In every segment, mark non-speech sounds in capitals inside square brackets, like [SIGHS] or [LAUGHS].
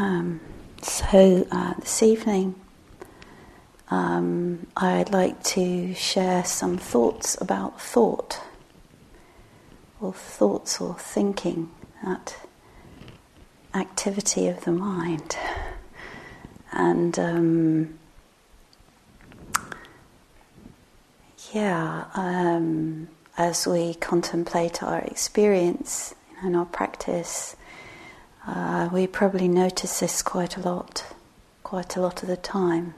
Um, so uh, this evening, um, I'd like to share some thoughts about thought, or thoughts or thinking, that activity of the mind. And um, yeah, um, as we contemplate our experience and our practice, uh, we probably notice this quite a lot, quite a lot of the time.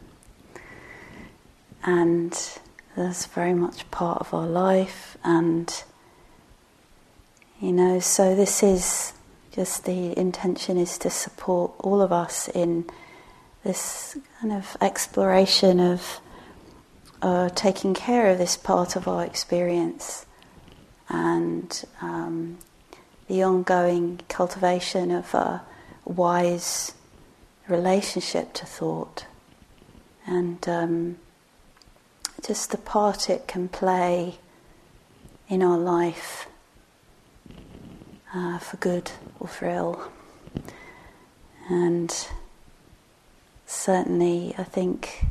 And that's very much part of our life, and you know, so this is just the intention is to support all of us in this kind of exploration of uh, taking care of this part of our experience and um, the ongoing cultivation of a wise relationship to thought and um, just the part it can play in our life uh, for good or for ill. And certainly, I think,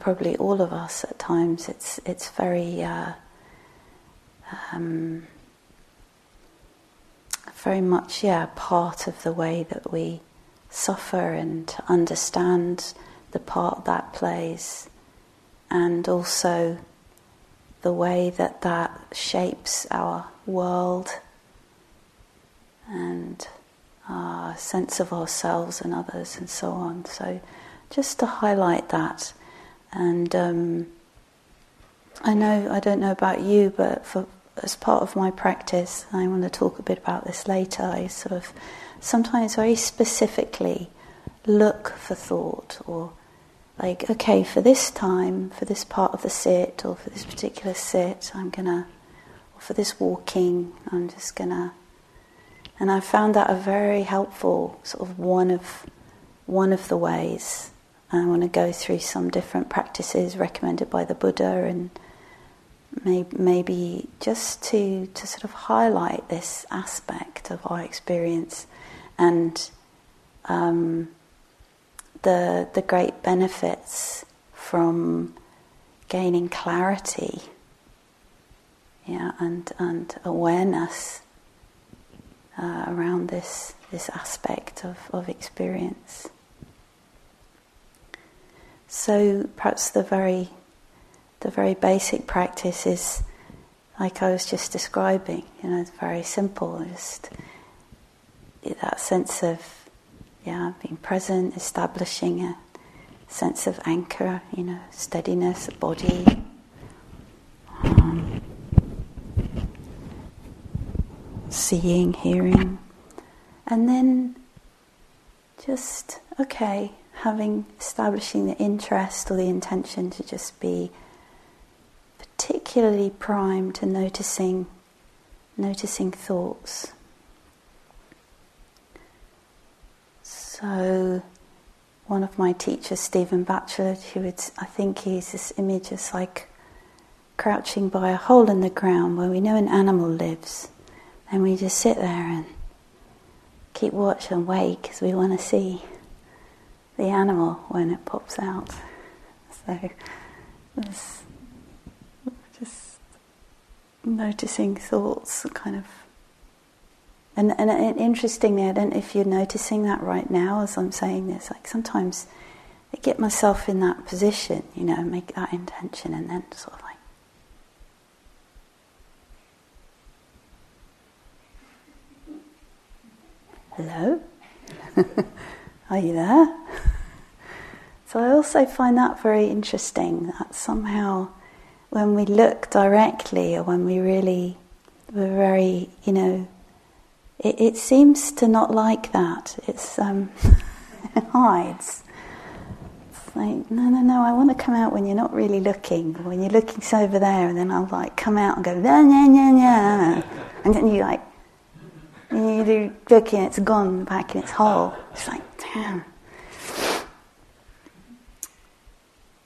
probably all of us at times, it's, it's very. Uh, um, very much, yeah, part of the way that we suffer and understand the part that plays, and also the way that that shapes our world and our sense of ourselves and others and so on. So, just to highlight that, and um, I know I don't know about you, but for as part of my practice, I want to talk a bit about this later. I sort of sometimes very specifically look for thought or like, okay, for this time, for this part of the sit or for this particular sit, I'm gonna, or for this walking, I'm just gonna. And I found that a very helpful sort of one of one of the ways. I want to go through some different practices recommended by the Buddha and maybe just to, to sort of highlight this aspect of our experience and um, the, the great benefits from gaining clarity yeah, and, and awareness uh, around this, this aspect of, of experience. So perhaps the very the very basic practice is like I was just describing, you know, it's very simple, just that sense of, yeah, being present, establishing a sense of anchor, you know, steadiness, body. Um, seeing, hearing, and then just, okay, having, establishing the interest or the intention to just be particularly primed to noticing, noticing thoughts. So, one of my teachers, Stephen Batchelor, he would, I think he's this image of like crouching by a hole in the ground where we know an animal lives, and we just sit there and keep watch and wait because we want to see the animal when it pops out. So, noticing thoughts, kind of. And, and, and interestingly, I don't know if you're noticing that right now as I'm saying this. Like sometimes I get myself in that position, you know, make that intention, and then sort of like. Hello? [LAUGHS] Are you there? [LAUGHS] so I also find that very interesting that somehow when we look directly or when we really, we're very, you know, it, it seems to not like that. It's, um, [LAUGHS] it hides. It's like, no, no, no, I want to come out when you're not really looking. When you're looking over there, and then I'll like come out and go, yeah, yeah, yeah, yeah. And then you like, you do looking, it's gone back in its hole. It's like, damn.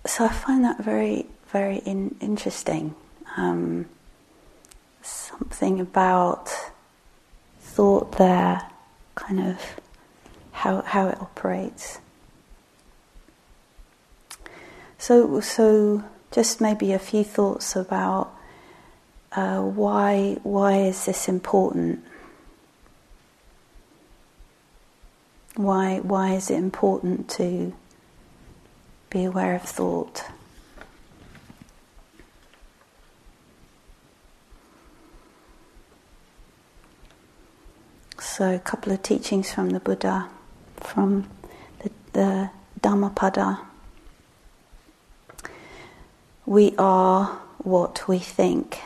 So I find that very very in, interesting. Um, something about thought there kind of how, how it operates. So, so just maybe a few thoughts about uh, why why is this important? Why why is it important to be aware of thought? So, a couple of teachings from the Buddha, from the, the Dhammapada. We are what we think.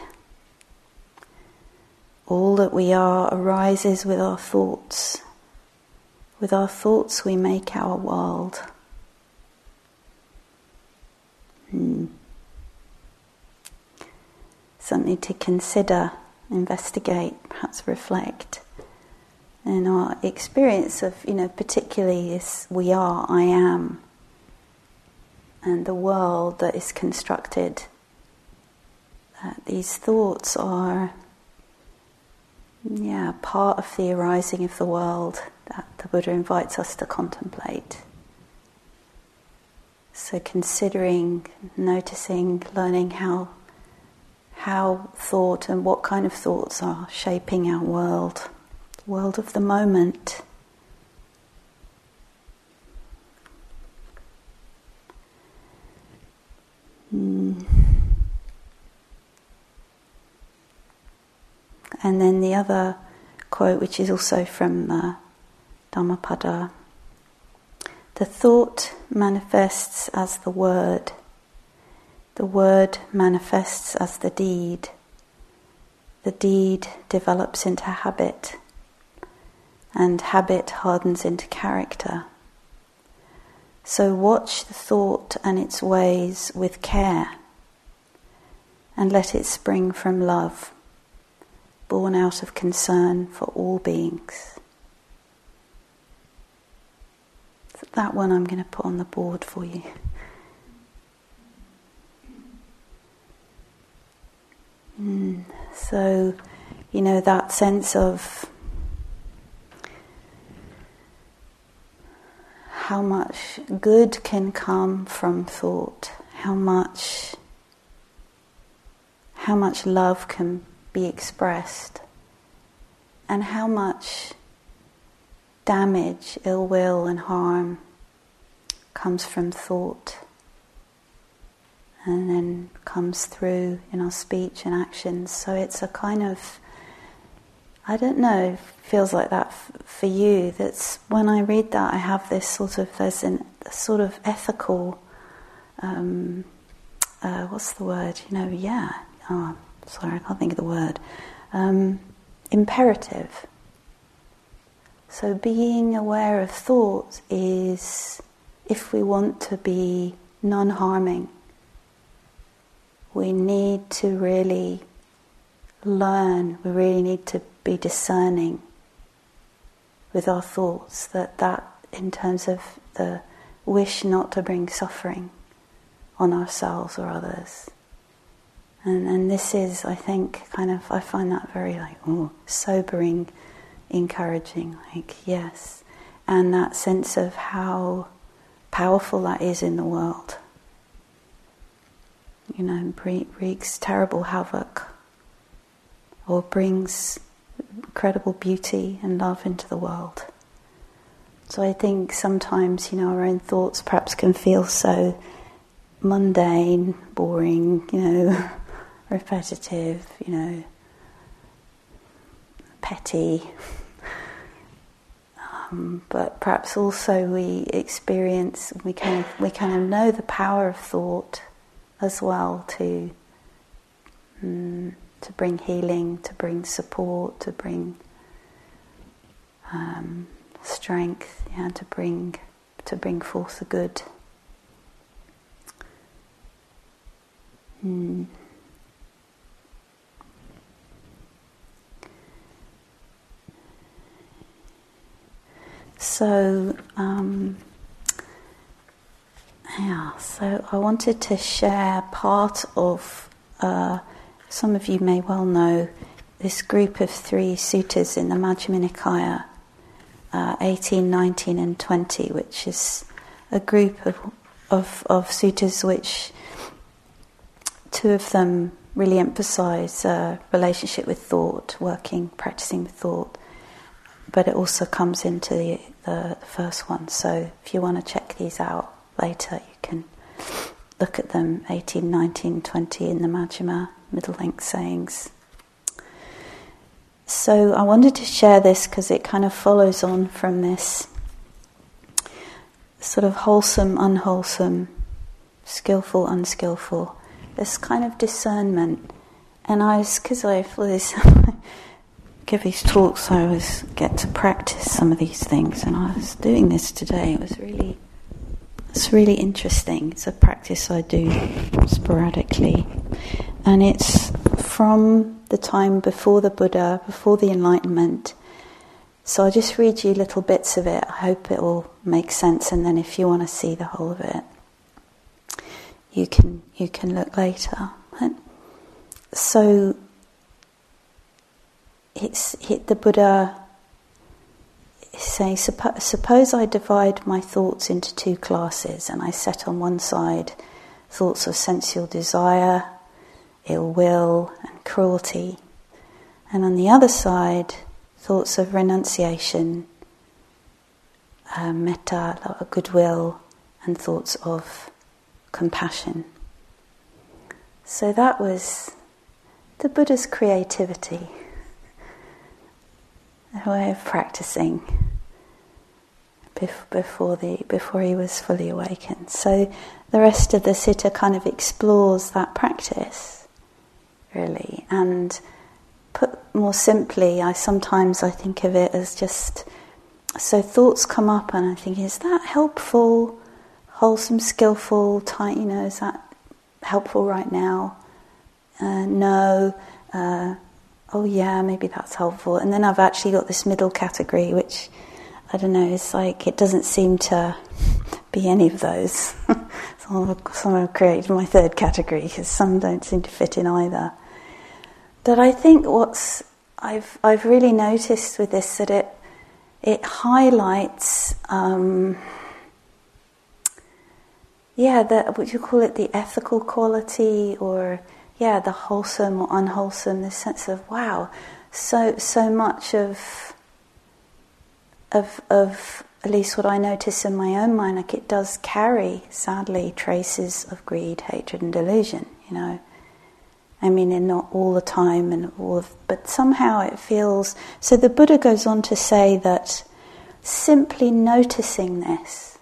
All that we are arises with our thoughts. With our thoughts, we make our world. Hmm. Something to consider, investigate, perhaps reflect. In our experience of, you know, particularly this we are, I am, and the world that is constructed, that these thoughts are, yeah, part of the arising of the world that the Buddha invites us to contemplate. So considering, noticing, learning how how thought and what kind of thoughts are shaping our world, world of the moment. Mm. And then the other quote, which is also from uh, Dhammapada the thought manifests as the word, the word manifests as the deed, the deed develops into habit, and habit hardens into character. So watch the thought and its ways with care and let it spring from love, born out of concern for all beings. that one I'm going to put on the board for you. Mm, so, you know, that sense of how much good can come from thought, how much how much love can be expressed, and how much damage, ill will, and harm comes from thought and then comes through in our speech and actions. So it's a kind of, I don't know, feels like that f- for you. That's when I read that, I have this sort of, there's an, a sort of ethical, um, uh, what's the word? You know, yeah. Oh, sorry, I can't think of the word. Um, imperative so, being aware of thought is if we want to be non harming, we need to really learn, we really need to be discerning with our thoughts that that in terms of the wish not to bring suffering on ourselves or others. And, and this is, I think, kind of, I find that very like, sobering encouraging, like, yes. And that sense of how powerful that is in the world. You know, wreaks terrible havoc or brings incredible beauty and love into the world. So I think sometimes, you know, our own thoughts perhaps can feel so mundane, boring, you know, [LAUGHS] repetitive, you know, petty. Um, but perhaps also we experience, we kind of, we kind of know the power of thought as well to um, to bring healing, to bring support, to bring um, strength, yeah, to bring to bring forth the good. Mm. So, um, yeah, so I wanted to share part of, uh, some of you may well know, this group of three suttas in the Majjhima Nikaya, uh, 18, 19, and 20, which is a group of, of, of suttas which two of them really emphasize uh, relationship with thought, working, practicing with thought, but it also comes into the, the, first one. So if you want to check these out later, you can look at them 18, 19, 20 in the Majjhima middle length sayings. So I wanted to share this because it kind of follows on from this sort of wholesome, unwholesome, skillful, unskillful, this kind of discernment. And I was, because I always [LAUGHS] give these talks, I always get to practice some of these things, and I was doing this today. It was really, it's really interesting. It's a practice I do sporadically, and it's from the time before the Buddha, before the Enlightenment. So I'll just read you little bits of it. I hope it will make sense, and then if you want to see the whole of it, you can you can look later. So it's it, the Buddha is saying, suppose I divide my thoughts into two classes, and I set on one side thoughts of sensual desire, ill will, and cruelty. And on the other side, thoughts of renunciation, uh, metta, goodwill, and thoughts of compassion. So that was the Buddha's creativity, a way of practicing before, the, before he was fully awakened. So the rest of the sutta kind of explores that practice really. And put more simply, I sometimes I think of it as just so thoughts come up, and I think, is that helpful, wholesome, skillful, tight? You know, is that helpful right now? Uh, no. Uh, oh yeah, maybe that's helpful. And then I've actually got this middle category, which I don't know. It's like it doesn't seem to be any of those. [LAUGHS] so I've created my third category because some don't seem to fit in either. But I think what's I've I've really noticed with this that it it highlights um, yeah the would you call it the ethical quality or yeah the wholesome or unwholesome the sense of wow so so much of of of at least what I notice in my own mind, like it does carry, sadly, traces of greed, hatred, and delusion. You know, I mean, and not all the time, and all of, but somehow it feels. So the Buddha goes on to say that simply noticing this,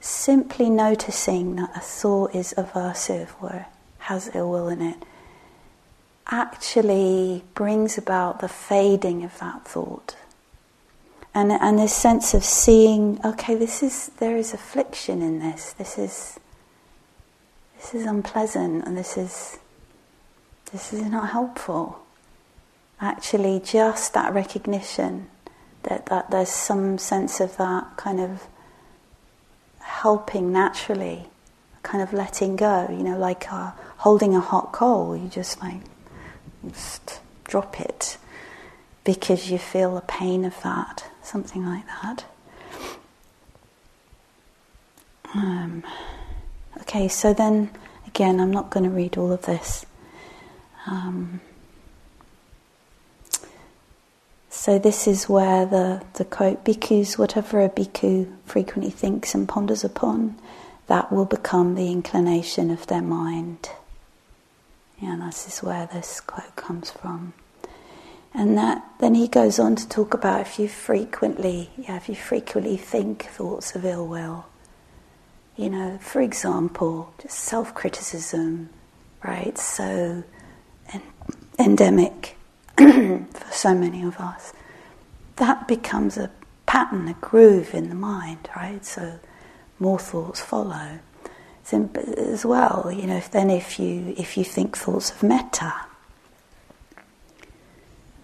simply noticing that a thought is aversive or has ill will in it, actually brings about the fading of that thought. And, and this sense of seeing, okay, this is there is affliction in this. This is this is unpleasant, and this is this is not helpful. Actually, just that recognition that, that there's some sense of that kind of helping naturally, kind of letting go, you know, like uh, holding a hot coal, you just like just drop it because you feel the pain of that, something like that. Um, okay, so then again, I'm not going to read all of this. Um, so this is where the, the quote, bhikkhus, whatever a bhikkhu frequently thinks and ponders upon, that will become the inclination of their mind. Yeah, this is where this quote comes from. And that then he goes on to talk about if you frequently, yeah, if you frequently think thoughts of ill will, you know, for example, just self-criticism, right? So endemic [CLEARS THROAT] for so many of us, that becomes a pattern, a groove in the mind, right? So more thoughts follow. As well, you know, if then if you if you think thoughts of metta,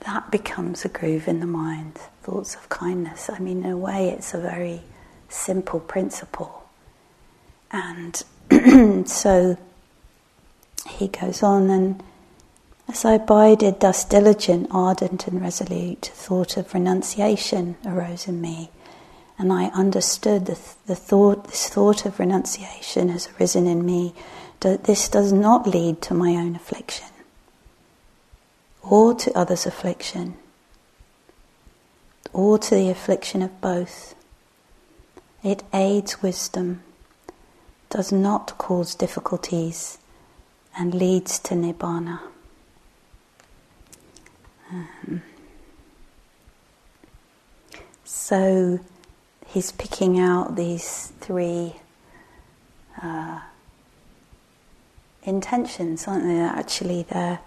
that becomes a groove in the mind. Thoughts of kindness. I mean, in a way, it's a very simple principle. And [CLEARS THROAT] so he goes on and As I abided thus diligent, ardent, and resolute, thought of renunciation arose in me, and I understood the, the thought. This thought of renunciation has arisen in me. That this does not lead to my own affliction or to others' affliction, or to the affliction of both. It aids wisdom, does not cause difficulties, and leads to nibbana. So he's picking out these three uh, intentions, aren't they? Actually, they're,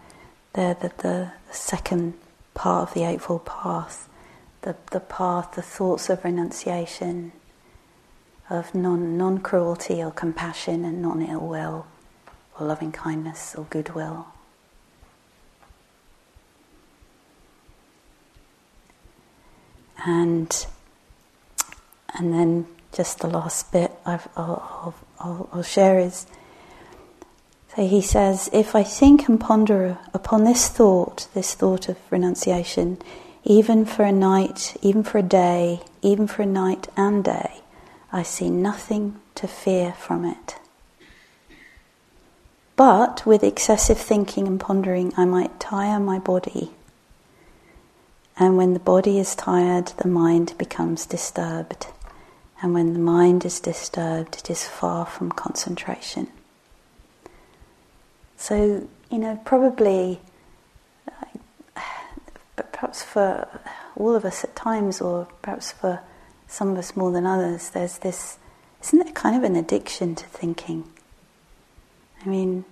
they're the, the, second part of the Eightfold Path. The, the path, the thoughts of renunciation, of non cruelty or compassion and non ill will, or loving kindness or goodwill. And and then just the last bit i will I'll, I'll share is so he says, if I think and ponder upon this thought, this thought of renunciation, even for a night, even for a day, even for a night and day, I see nothing to fear from it. But with excessive thinking and pondering, I might tire my body and when the body is tired, the mind becomes disturbed. And when the mind is disturbed, it is far from concentration. So, you know, probably, but perhaps for all of us at times, or perhaps for some of us more than others, there's this, isn't it kind of an addiction to thinking? I mean,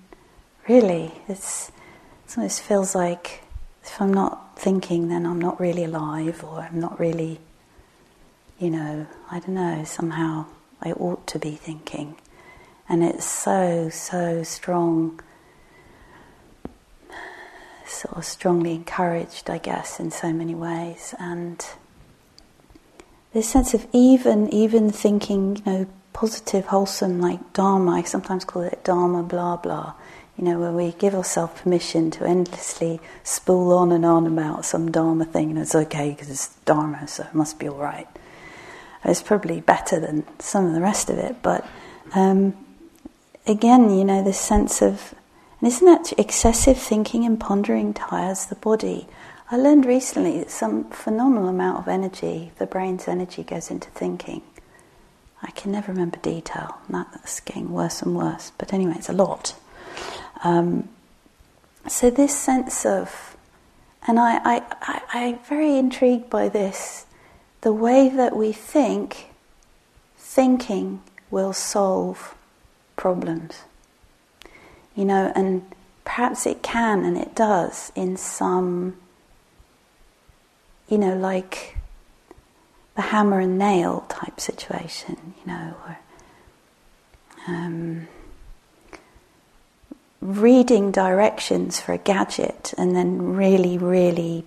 really, it's, it almost feels like if I'm not thinking, then I'm not really alive, or I'm not really, you know, I don't know, somehow I ought to be thinking. And it's so, so strong, sort of strongly encouraged, I guess, in so many ways. And this sense of even, even thinking, you know, positive, wholesome, like Dharma, I sometimes call it Dharma blah blah you know, where we give ourselves permission to endlessly spool on and on about some Dharma thing, and it's okay because it's Dharma, so it must be all right. It's probably better than some of the rest of it, but um, again, you know, this sense of, and isn't that excessive thinking and pondering tires the body? I learned recently that some phenomenal amount of energy, the brain's energy, goes into thinking. I can never remember detail, that's getting worse and worse, but anyway, it's a lot. Um, so this sense of, and I, I, I, I'm very intrigued by this, the way that we think, thinking will solve problems. You know, and perhaps it can and it does in some, you know, like the hammer and nail type situation, you know, or, um, reading directions for a gadget and then really, really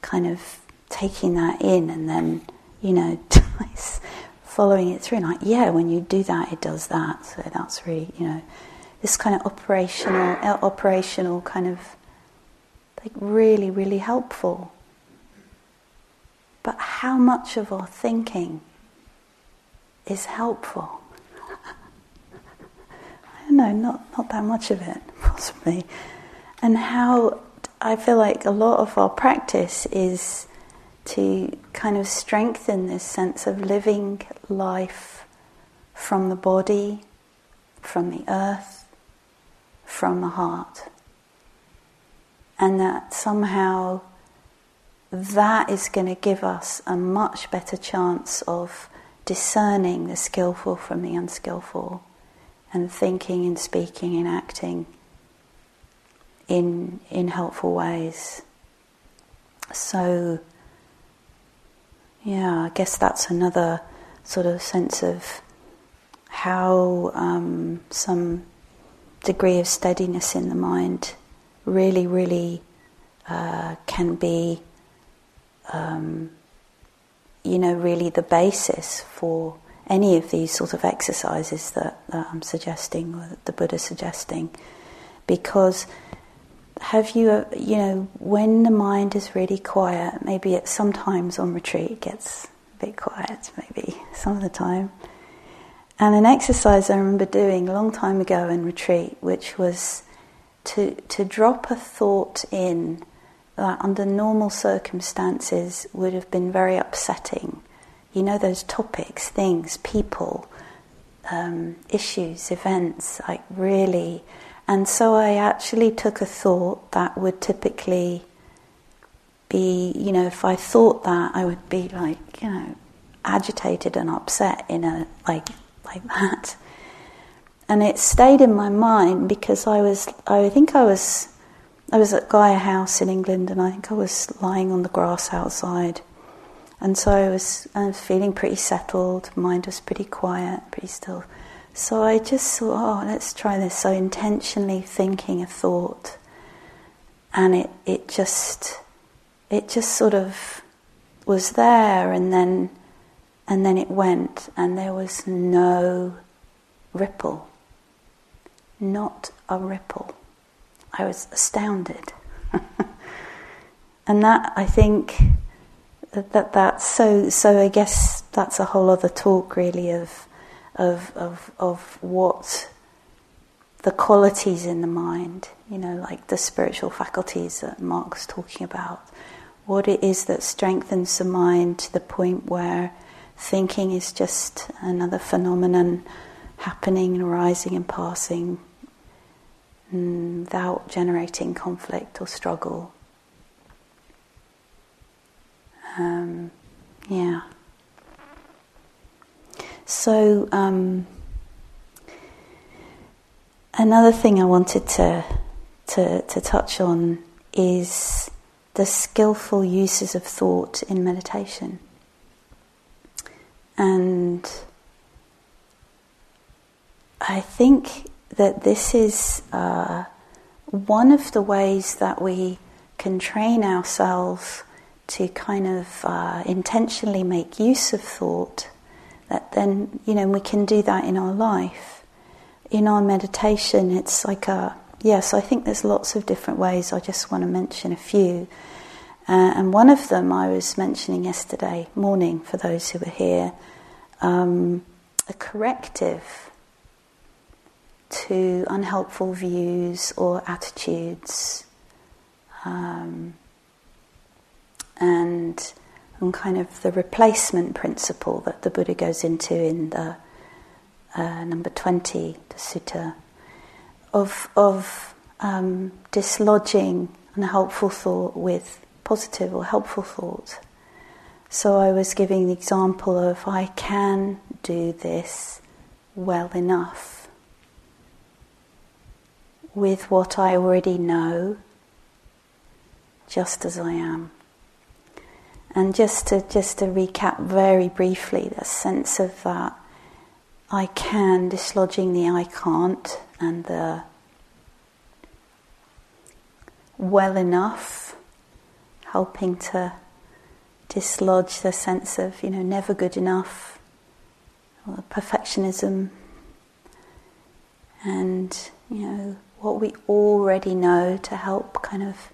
kind of taking that in and then, you know, [LAUGHS] following it through. Like, yeah, when you do that, it does that. So that's really, you know, this kind of operational, uh, operational kind of, like, really, really helpful. But how much of our thinking is helpful? No, not, not that much of it, [LAUGHS] possibly. And how I feel like a lot of our practice is to kind of strengthen this sense of living life from the body, from the earth, from the heart. And that somehow that is going to give us a much better chance of discerning the skillful from the unskillful and thinking and speaking and acting in, in helpful ways. So, yeah, I guess that's another sort of sense of how um, some degree of steadiness in the mind really, really uh, can be, um, you know, really the basis for any of these sort of exercises that, that I'm suggesting or that the Buddha is suggesting because have you, uh, you know, when the mind is really quiet, maybe it sometimes on retreat it gets a bit quiet, maybe [LAUGHS] some of the time. And an exercise I remember doing a long time ago in retreat, which was to, to drop a thought in that under normal circumstances would have been very upsetting. You know, those topics, things, people, um, issues, events, like really. And so I actually took a thought that would typically be, you know, if I thought that, I would be like, you know, agitated and upset in a, like, like that. And it stayed in my mind because I was, I think I was, I was at Gaia House in England and I think I was lying on the grass outside and so I was, was feeling pretty settled, mind was pretty quiet, pretty still. So I just thought, oh, let's try this. So intentionally thinking a thought, and it, it just it just sort of was there, and then and then it went, and there was no ripple, not a ripple. I was astounded, [LAUGHS] and that I think that that that's so so I guess that's a whole other talk really of of of of what the qualities in the mind, you know, like the spiritual faculties that Mark was talking about, what it is that strengthens the mind to the point where thinking is just another phenomenon happening and arising and passing mm, without generating conflict or struggle um, yeah. So, um, another thing I wanted to, to, to touch on is the skillful uses of thought in meditation. And I think that this is uh, one of the ways that we can train ourselves to kind of uh, intentionally make use of thought, that then, you know, we can do that in our life. In our meditation, it's like a, yes, I think there's lots of different ways. I just want to mention a few. Uh, and one of them I was mentioning yesterday morning for those who were here um, a corrective to unhelpful views or attitudes. Um, and kind of the replacement principle that the Buddha goes into in the uh, number 20, the sutta, of, of um, dislodging unhelpful thought with positive or helpful thought. So I was giving the example of I can do this well enough with what I already know, just as I am. And just to just to recap very briefly, the sense of that I can dislodging the I can't and the well enough, helping to dislodge the sense of you know never good enough, or perfectionism, and you know what we already know to help kind of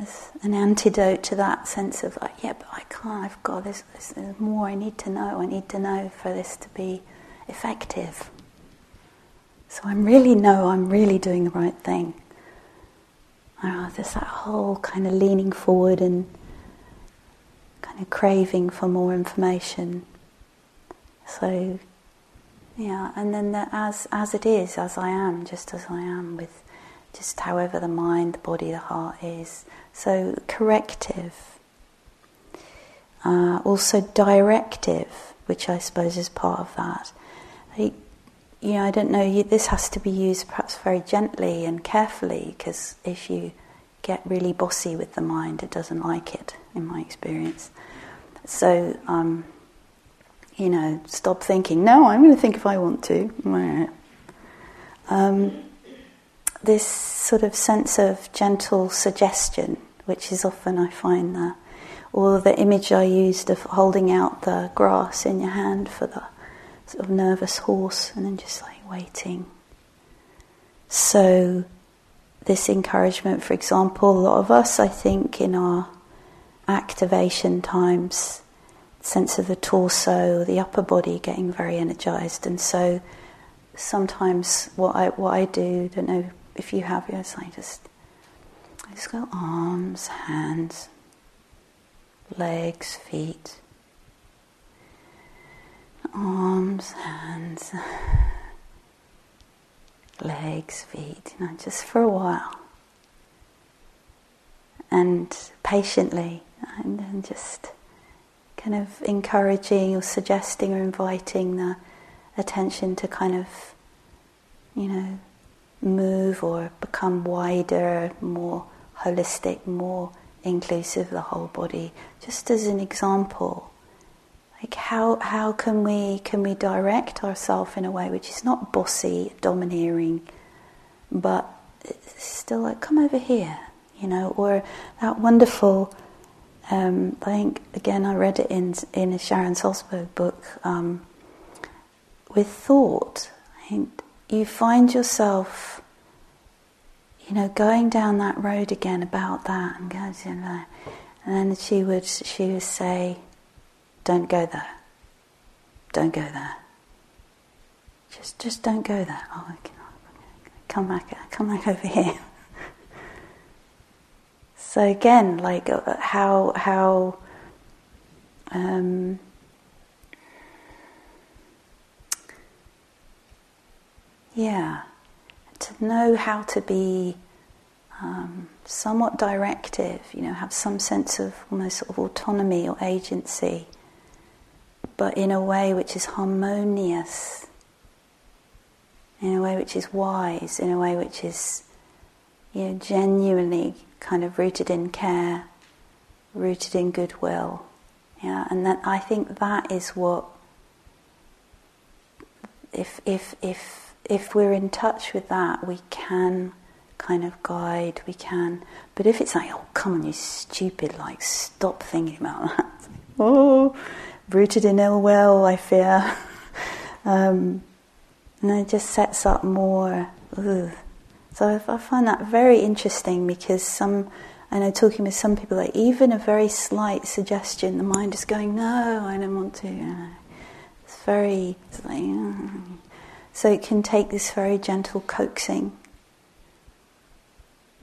as an antidote to that sense of like, yeah, but I can't. I've got this. There's more I need to know. I need to know for this to be effective. So I'm really know I'm really doing the right thing. Oh, there's that whole kind of leaning forward and kind of craving for more information. So, yeah, and then the, as as it is, as I am, just as I am, with just however the mind, the body, the heart is. So, corrective. Uh, also, directive, which I suppose is part of that. I, you know, I don't know, you, this has to be used perhaps very gently and carefully because if you get really bossy with the mind, it doesn't like it, in my experience. So, um, you know, stop thinking, no, I'm going to think if I want to. Um, this sort of sense of gentle suggestion, which is often I find the, or the image I used of holding out the grass in your hand for the sort of nervous horse and then just like waiting. So this encouragement, for example, a lot of us, I think, in our activation times, sense of the torso, the upper body getting very energized, and so sometimes what I what I do, don't know if you have your just I just go arms, hands, legs, feet, arms, hands legs, feet, you know, just for a while. And patiently, and then just kind of encouraging or suggesting or inviting the attention to kind of, you know, move or become wider, more holistic, more inclusive the whole body. Just as an example, like how how can we can we direct ourselves in a way which is not bossy, domineering, but still like come over here, you know, or that wonderful. Um, I think again I read it in in a Sharon Salzberg book. Um, with thought, I think you find yourself, you know, going down that road again about that and going, and then she would she would say don't go there. Don't go there. Just, just don't go there. Oh, come back, come back over here. [LAUGHS] so again, like uh, how how um, yeah, to know how to be um, somewhat directive, you know, have some sense of almost sort of autonomy or agency but in a way which is harmonious, in a way which is wise, in a way which is you know, genuinely kind of rooted in care, rooted in goodwill. Yeah, and that I think that is what if if if if we're in touch with that, we can kind of guide, we can. But if it's like, oh come on, you stupid, like stop thinking about that. [LAUGHS] oh, rooted in ill will, I fear. [LAUGHS] um, and it just sets up more. Ugh. So I, I find that very interesting because some, I know talking with some people, like even a very slight suggestion, the mind is going, no, I don't want to. It's very, it's like, so it can take this very gentle coaxing.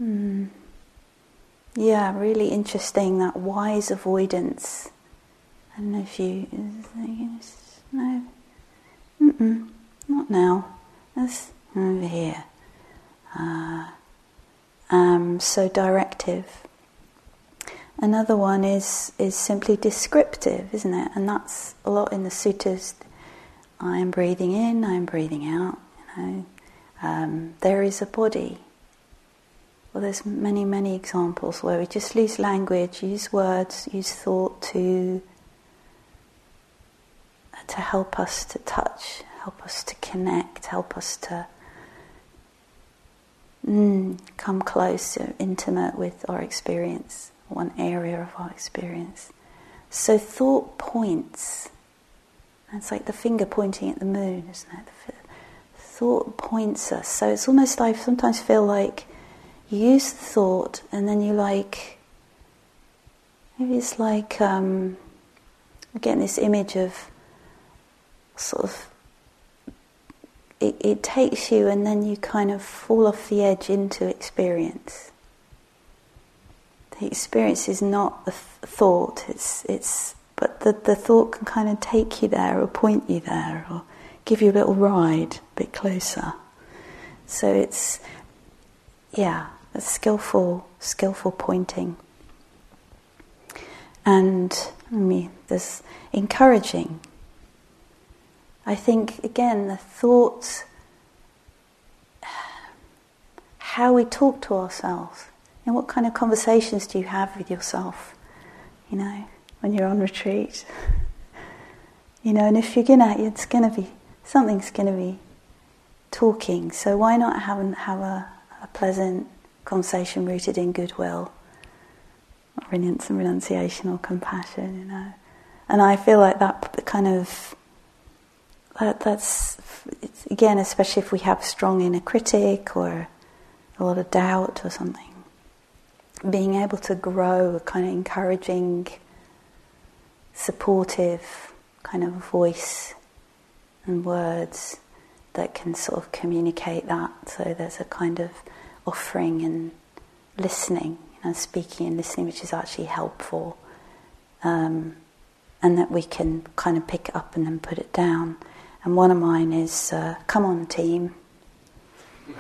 Mm. Yeah, really interesting that wise avoidance I don't know if you. No. Mm-mm, not now. That's over here. Uh, um, so directive. Another one is is simply descriptive, isn't it? And that's a lot in the suttas. I am breathing in. I am breathing out. You know, um, there is a body. Well, there's many many examples where we just use language, use words, use thought to to help us to touch, help us to connect, help us to mm, come close, intimate with our experience, one area of our experience. So thought points. It's like the finger pointing at the moon, isn't it? Thought points us. So it's almost like I sometimes feel like you use the thought and then you like maybe it's like um, getting this image of sort of it, it takes you and then you kind of fall off the edge into experience. The experience is not the th- thought, it's, it's, but the, the thought can kind of take you there or point you there or give you a little ride a bit closer. So it's, yeah, a skillful, skillful pointing. And I mean, there's encouraging I think, again, the thoughts, how we talk to ourselves, and what kind of conversations do you have with yourself, you know, when you're on retreat. You know, and if you're gonna, it's gonna be, something's gonna be talking, so why not have, have a, a pleasant conversation rooted in goodwill, or renunciation or compassion, you know. And I feel like that kind of that, that's again, especially if we have strong inner critic or a lot of doubt or something. Being able to grow kind of encouraging, supportive kind of voice and words that can sort of communicate that. So there's a kind of offering and listening, you know, speaking and listening, which is actually helpful. Um, and that we can kind of pick it up and then put it down. And one of mine is, uh, come on, team. [LAUGHS]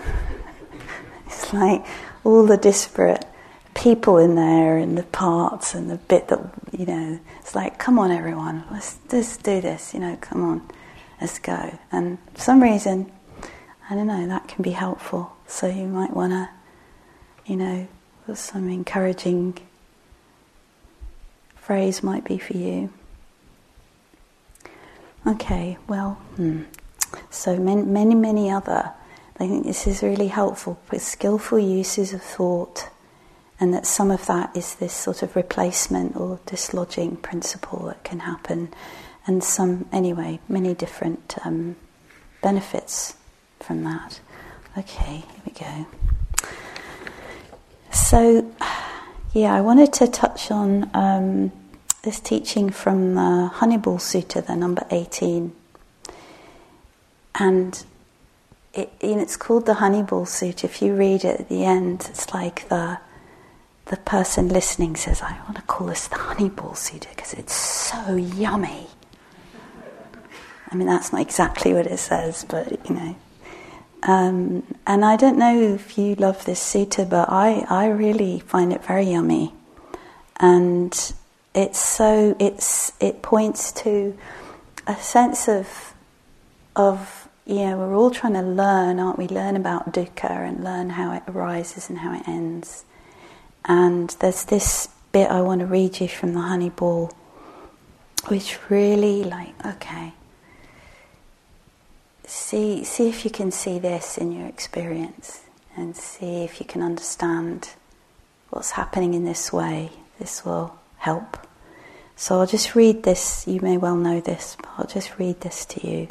it's like all the disparate people in there and the parts and the bit that, you know, it's like, come on, everyone, let's, let's do this, you know, come on, let's go. And for some reason, I don't know, that can be helpful. So you might want to, you know, some encouraging phrase might be for you. Okay, well, hmm. so many, many, many other. I think this is really helpful with skillful uses of thought, and that some of that is this sort of replacement or dislodging principle that can happen, and some, anyway, many different um, benefits from that. Okay, here we go. So, yeah, I wanted to touch on um, this teaching from the Honeyball Sutta, the number 18. And it, it's called the Honeyball Sutta. If you read it at the end, it's like the, the person listening says, I want to call this the Honeyball Sutta because it's so yummy. I mean, that's not exactly what it says, but you know. Um, and I don't know if you love this sutta, but I, I really find it very yummy. And it's so it's it points to a sense of of you know we're all trying to learn, aren't we? Learn about dukkha and learn how it arises and how it ends. And there's this bit I want to read you from the honey ball, which really like okay. See see if you can see this in your experience and see if you can understand what's happening in this way. This will help. So I'll just read this. You may well know this, but I'll just read this to you.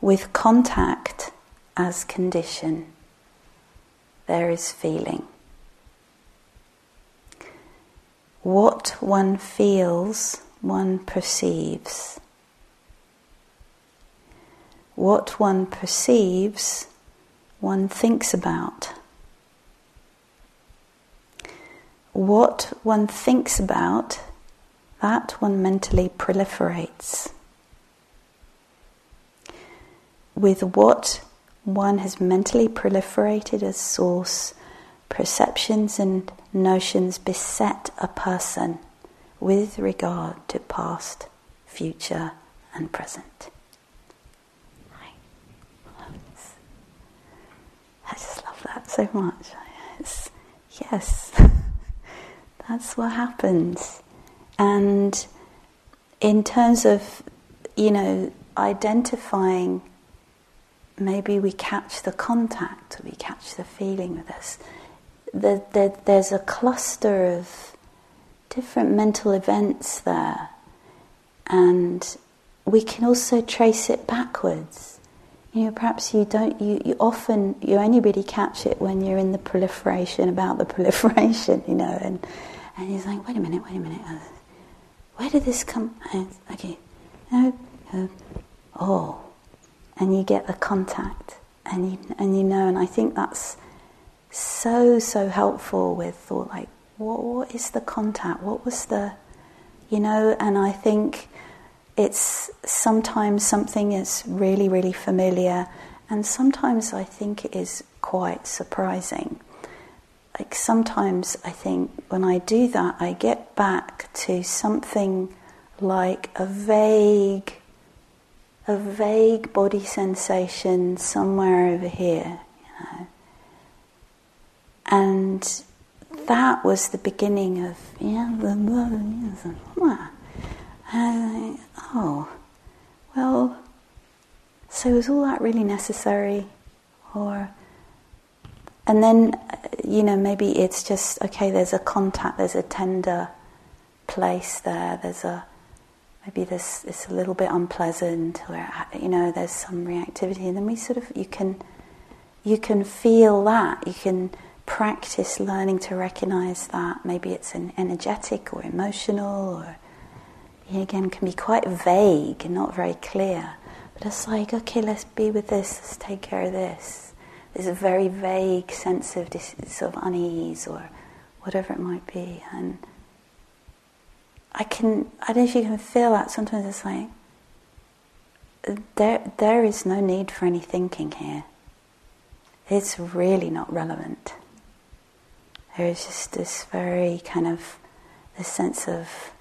With contact as condition, there is feeling. What one feels, one perceives. What one perceives, one thinks about. what one thinks about, that one mentally proliferates. With what one has mentally proliferated as source, perceptions and notions beset a person with regard to past, future, and present. I just love that so much. It's, yes. [LAUGHS] That's what happens. And in terms of, you know, identifying, maybe we catch the contact, we catch the feeling with this. The, the, there's a cluster of different mental events there, and we can also trace it backwards. You know, perhaps you don't. You, you often you only really catch it when you're in the proliferation about the [LAUGHS] proliferation. You know, and and he's like, wait a minute, wait a minute. Uh, where did this come? okay, no, uh, oh, and you get the contact, and you and you know, and I think that's so so helpful with thought like, what what is the contact? What was the, you know? And I think it's sometimes something is really really familiar, and sometimes I think it is quite surprising like sometimes I think when I do that, I get back to something like a vague, a vague body sensation somewhere over here, you know. And that was the beginning of yeah, the and uh, oh, well, so is all that really necessary, or and then, you know, maybe it's just okay. There's a contact. There's a tender place there. There's a maybe this is a little bit unpleasant, or uh, you know, there's some reactivity, and then we sort of you can you can feel that you can practice learning to recognize that. Maybe it's an energetic or emotional, or again can be quite vague and not very clear. But it's like, okay, let's be with this, let's take care of this. There's a very vague sense of this sort of unease or whatever it might be. And I can, I don't know if you can feel that. Sometimes it's like, there, there is no need for any thinking here. It's really not relevant. There is just this very kind of, this sense of,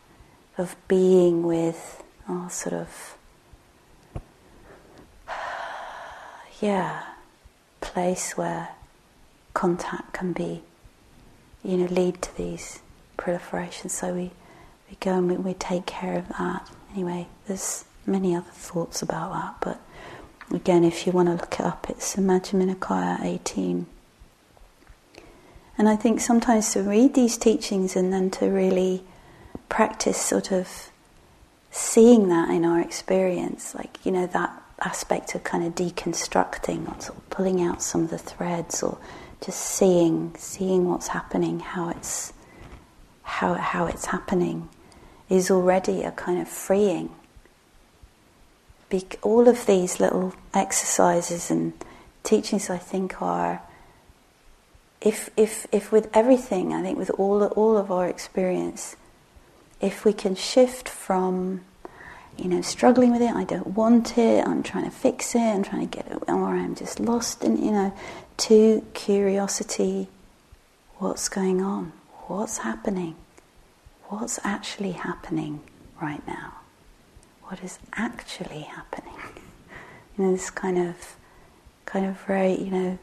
of being with, oh, sort of, [SIGHS] yeah, place where contact can be, you know, lead to these proliferations. So we, we go and we, we take care of that. Anyway, there's many other thoughts about that, but again, if you want to look it up, it's Majjhima Nikaya 18. And I think sometimes to read these teachings and then to really practice sort of seeing that in our experience, like, you know, that aspect of kind of deconstructing or sort of pulling out some of the threads or just seeing seeing what's happening, how it's how how it's happening is already a kind of freeing. Be- all of these little exercises and teachings I think are if if if with everything, I think with all all of our experience, if we can shift from you know, struggling with it, I don't want it, I'm trying to fix it, I'm trying to get it, or I'm just lost and you know, to curiosity what's going on? What's happening? What's actually happening right now? What is actually happening? You know, this kind of, kind of very, you know,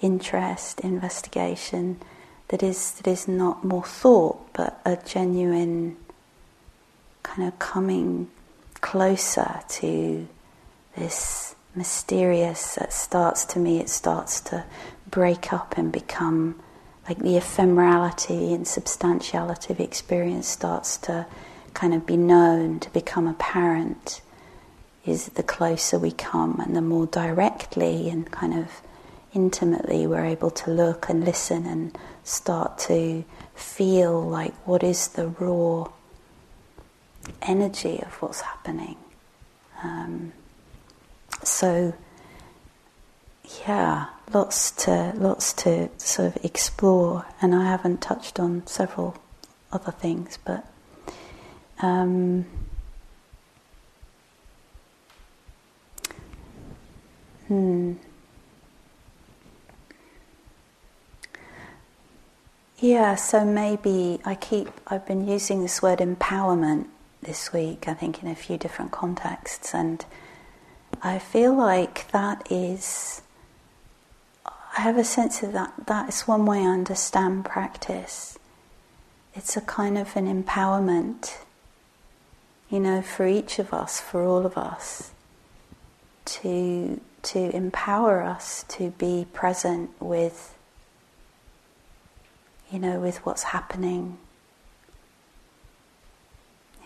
interest, investigation that is that is not more thought, but a genuine kind of coming closer to this mysterious that starts to me, it starts to break up and become like the ephemerality and substantiality of experience starts to kind of be known, to become apparent, is the closer we come and the more directly and kind of intimately we're able to look and listen and start to feel like what is the raw energy of what's happening. Um, so, yeah, lots to lots to sort of explore, and I haven't touched on several other things, but. Um, hmm. Yeah, so maybe I keep, I've been using this word empowerment this week, I think, in a few different contexts. And I feel like that is, I have a sense of that, that is one way I understand practice. It's a kind of an empowerment, you know, for each of us, for all of us, to, to empower us to be present with, you know, with what's happening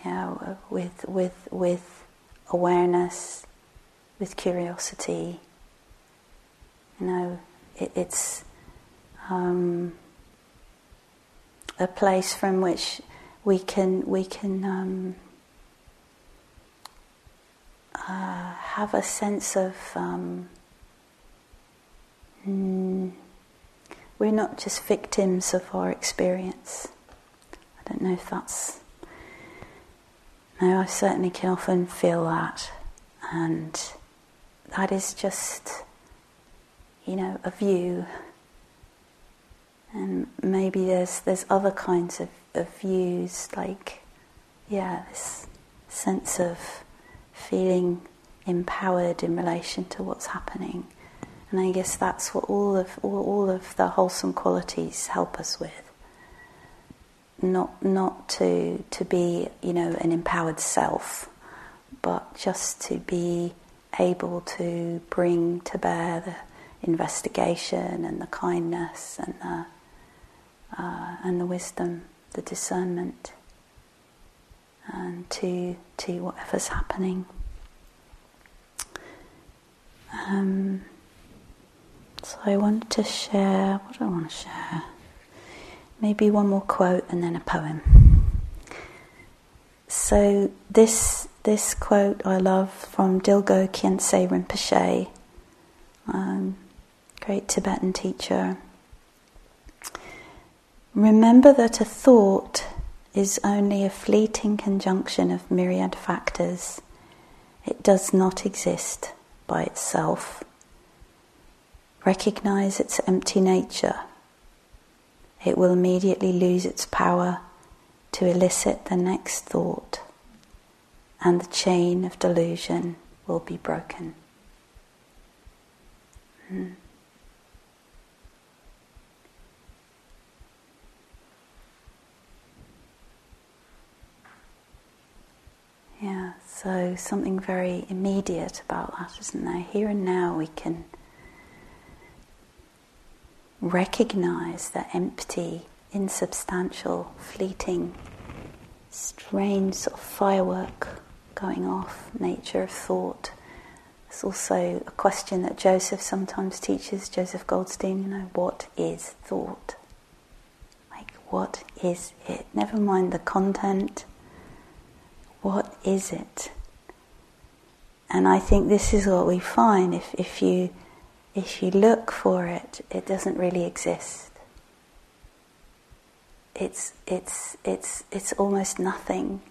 Yeah, with, with, with awareness, with curiosity. You know, it, it's um, a place from which we can we can um, uh, have a sense of um, mm, we're not just victims of our experience. I don't know if that's no, I certainly can often feel that, and that is just, you know, a view. And maybe there's there's other kinds of, of views, like, yeah, this sense of feeling empowered in relation to what's happening. And I guess that's what all of all, all of the wholesome qualities help us with not not to to be you know an empowered self, but just to be able to bring to bear the investigation and the kindness and the uh, and the wisdom, the discernment. And to to whatever's happening. Um, so I wanted to share. What do I want to share? Maybe one more quote and then a poem. So this this quote I love from Dilgo Khyentse Rinpoche, great Tibetan teacher. Remember that a thought is only a fleeting conjunction of myriad factors. It does not exist by itself. Recognize its empty nature. It will immediately lose its power to elicit the next thought, and the chain of delusion will be broken. Hmm. Yeah, so something very immediate about that, isn't there? Here and now we can recognize the empty, insubstantial, fleeting, strange sort of firework going off, nature of thought. It's also a question that Joseph sometimes teaches, Joseph Goldstein, you know, what is thought? Like, what is it? Never mind the content, what is it? And I think this is what we find if, if you if you look for it, it doesn't really exist. It's, it's, it's, it's almost nothing.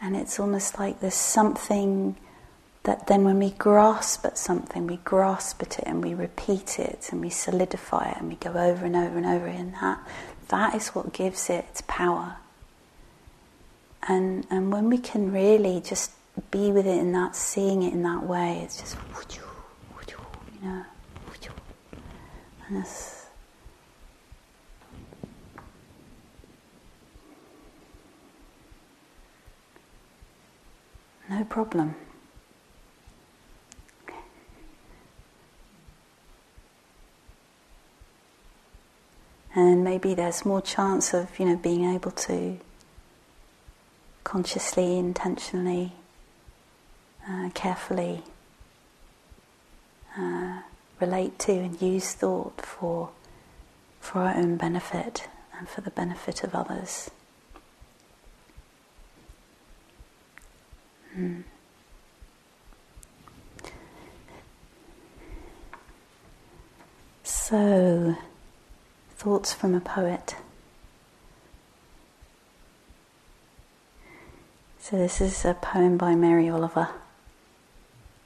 And it's almost like there's something that then when we grasp at something, we grasp at it and we repeat it and we solidify it and we go over and over and over and that, that is what gives it its power. And, and when we can really just be with it in that, seeing it in that way, it's just, you know. Yes. No problem. And maybe there's more chance of, you know, being able to consciously, intentionally, uh, carefully uh, relate to and use thought for, for our own benefit and for the benefit of others. Hmm. So, thoughts from a poet. So, this is a poem by Mary Oliver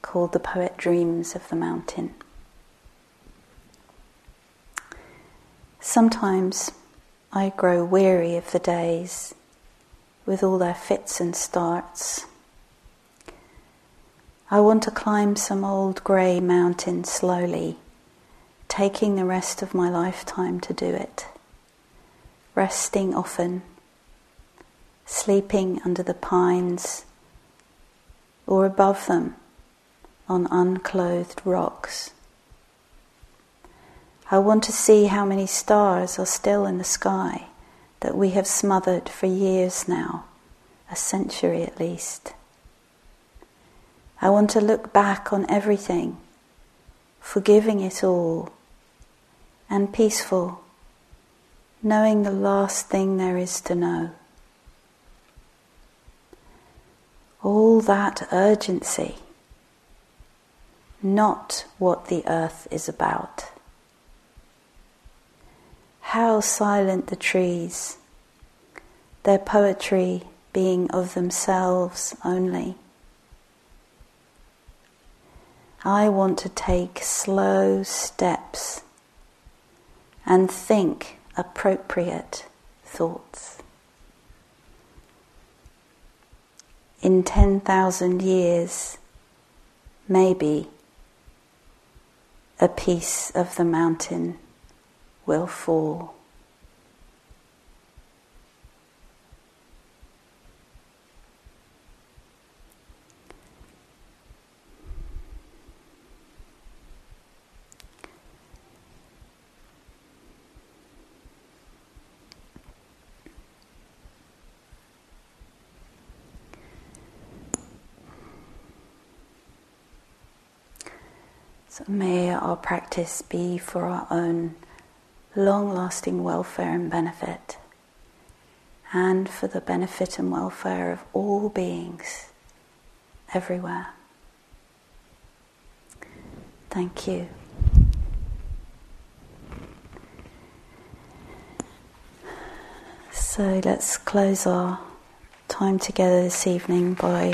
called The Poet Dreams of the Mountain. Sometimes I grow weary of the days with all their fits and starts. I want to climb some old grey mountain slowly, taking the rest of my lifetime to do it, resting often, sleeping under the pines or above them on unclothed rocks. I want to see how many stars are still in the sky that we have smothered for years now, a century at least. I want to look back on everything, forgiving it all, and peaceful, knowing the last thing there is to know. All that urgency, not what the earth is about. How silent the trees, their poetry being of themselves only. I want to take slow steps and think appropriate thoughts. In 10,000 years, maybe a piece of the mountain will fall. May our practice be for our own long lasting welfare and benefit, and for the benefit and welfare of all beings everywhere. Thank you. So let's close our time together this evening by.